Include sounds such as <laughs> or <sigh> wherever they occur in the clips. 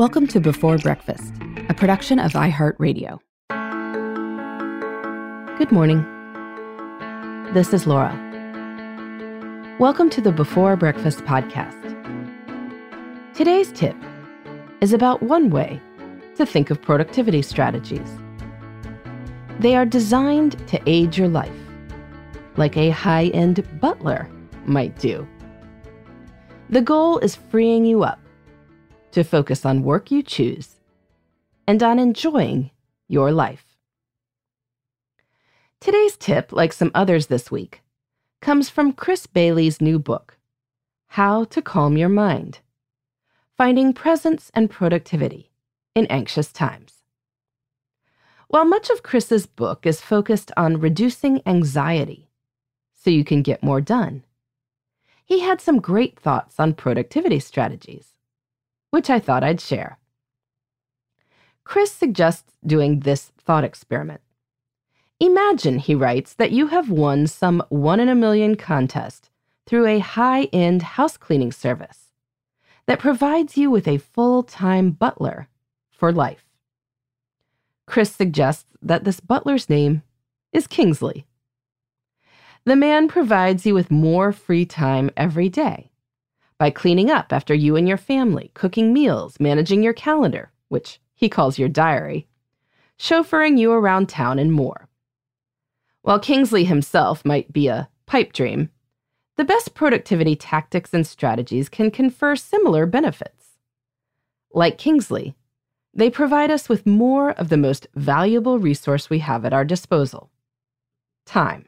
Welcome to Before Breakfast, a production of iHeartRadio. Good morning. This is Laura. Welcome to the Before Breakfast podcast. Today's tip is about one way to think of productivity strategies. They are designed to aid your life, like a high end butler might do. The goal is freeing you up to focus on work you choose and on enjoying your life. Today's tip, like some others this week, comes from Chris Bailey's new book, How to Calm Your Mind Finding Presence and Productivity in Anxious Times. While much of Chris's book is focused on reducing anxiety so you can get more done, he had some great thoughts on productivity strategies which I thought I'd share. Chris suggests doing this thought experiment. Imagine, he writes, that you have won some one in a million contest through a high end house cleaning service that provides you with a full time butler for life. Chris suggests that this butler's name is Kingsley. The man provides you with more free time every day by cleaning up after you and your family, cooking meals, managing your calendar, which he calls your diary, chauffeuring you around town, and more. While Kingsley himself might be a pipe dream, the best productivity tactics and strategies can confer similar benefits. Like Kingsley, they provide us with more of the most valuable resource we have at our disposal time.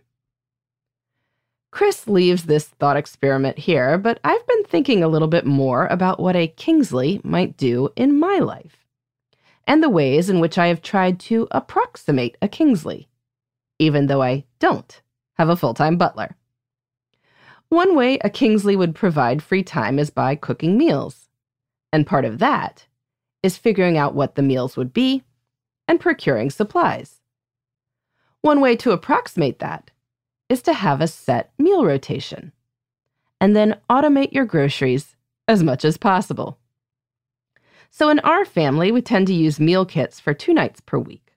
Chris leaves this thought experiment here, but I've been thinking a little bit more about what a Kingsley might do in my life, and the ways in which I have tried to approximate a Kingsley, even though I don't have a full time butler. One way a Kingsley would provide free time is by cooking meals, and part of that is figuring out what the meals would be and procuring supplies. One way to approximate that is to have a set meal rotation. And then automate your groceries as much as possible. So in our family, we tend to use meal kits for two nights per week.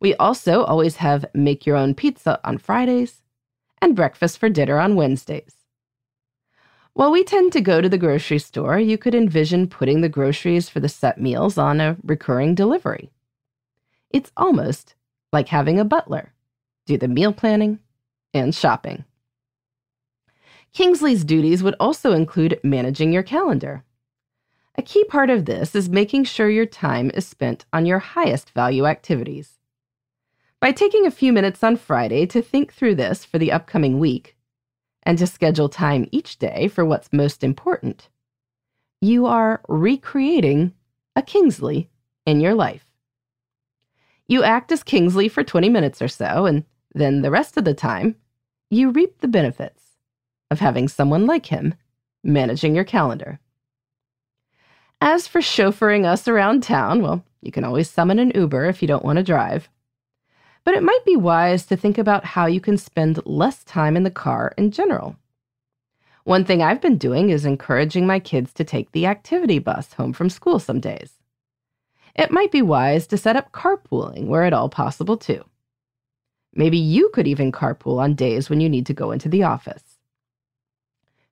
We also always have make your own pizza on Fridays and breakfast for dinner on Wednesdays. While we tend to go to the grocery store, you could envision putting the groceries for the set meals on a recurring delivery. It's almost like having a butler do the meal planning, and shopping. Kingsley's duties would also include managing your calendar. A key part of this is making sure your time is spent on your highest value activities. By taking a few minutes on Friday to think through this for the upcoming week, and to schedule time each day for what's most important, you are recreating a Kingsley in your life. You act as Kingsley for 20 minutes or so, and then the rest of the time, you reap the benefits of having someone like him managing your calendar. As for chauffeuring us around town, well, you can always summon an Uber if you don't want to drive. But it might be wise to think about how you can spend less time in the car in general. One thing I've been doing is encouraging my kids to take the activity bus home from school some days. It might be wise to set up carpooling where at all possible, too. Maybe you could even carpool on days when you need to go into the office.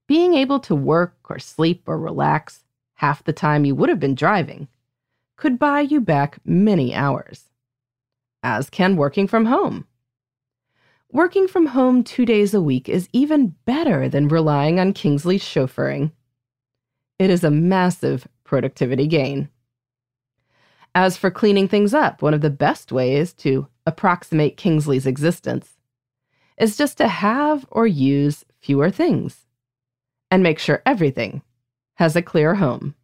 Being able to work or sleep or relax half the time you would have been driving could buy you back many hours, as can working from home. Working from home two days a week is even better than relying on Kingsley's chauffeuring. It is a massive productivity gain. As for cleaning things up, one of the best ways to approximate Kingsley's existence is just to have or use fewer things and make sure everything has a clear home.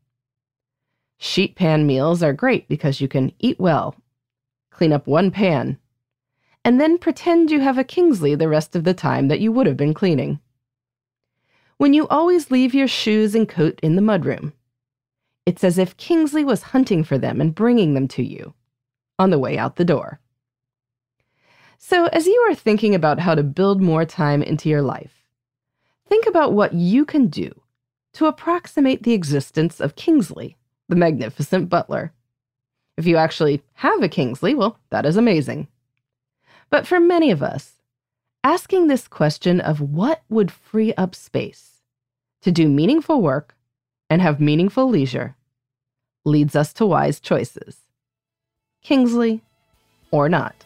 Sheet pan meals are great because you can eat well, clean up one pan, and then pretend you have a Kingsley the rest of the time that you would have been cleaning. When you always leave your shoes and coat in the mudroom, it's as if Kingsley was hunting for them and bringing them to you on the way out the door. So, as you are thinking about how to build more time into your life, think about what you can do to approximate the existence of Kingsley, the magnificent butler. If you actually have a Kingsley, well, that is amazing. But for many of us, asking this question of what would free up space to do meaningful work and have meaningful leisure leads us to wise choices. Kingsley or not.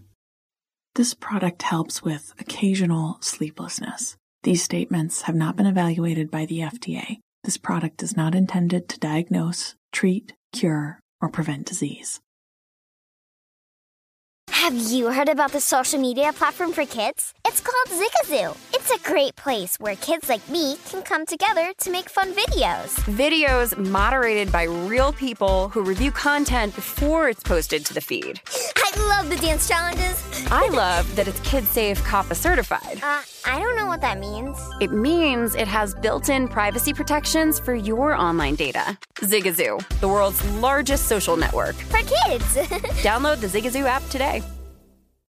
This product helps with occasional sleeplessness. These statements have not been evaluated by the FDA. This product is not intended to diagnose, treat, cure, or prevent disease. Have you heard about the social media platform for kids? It's called Zigazoo. It's a great place where kids like me can come together to make fun videos. Videos moderated by real people who review content before it's posted to the feed. <gasps> I love the dance challenges. I love that it's Kid Safe COPPA certified. Uh, I don't know what that means. It means it has built in privacy protections for your online data. Zigazoo, the world's largest social network. For kids. <laughs> Download the Zigazoo app today.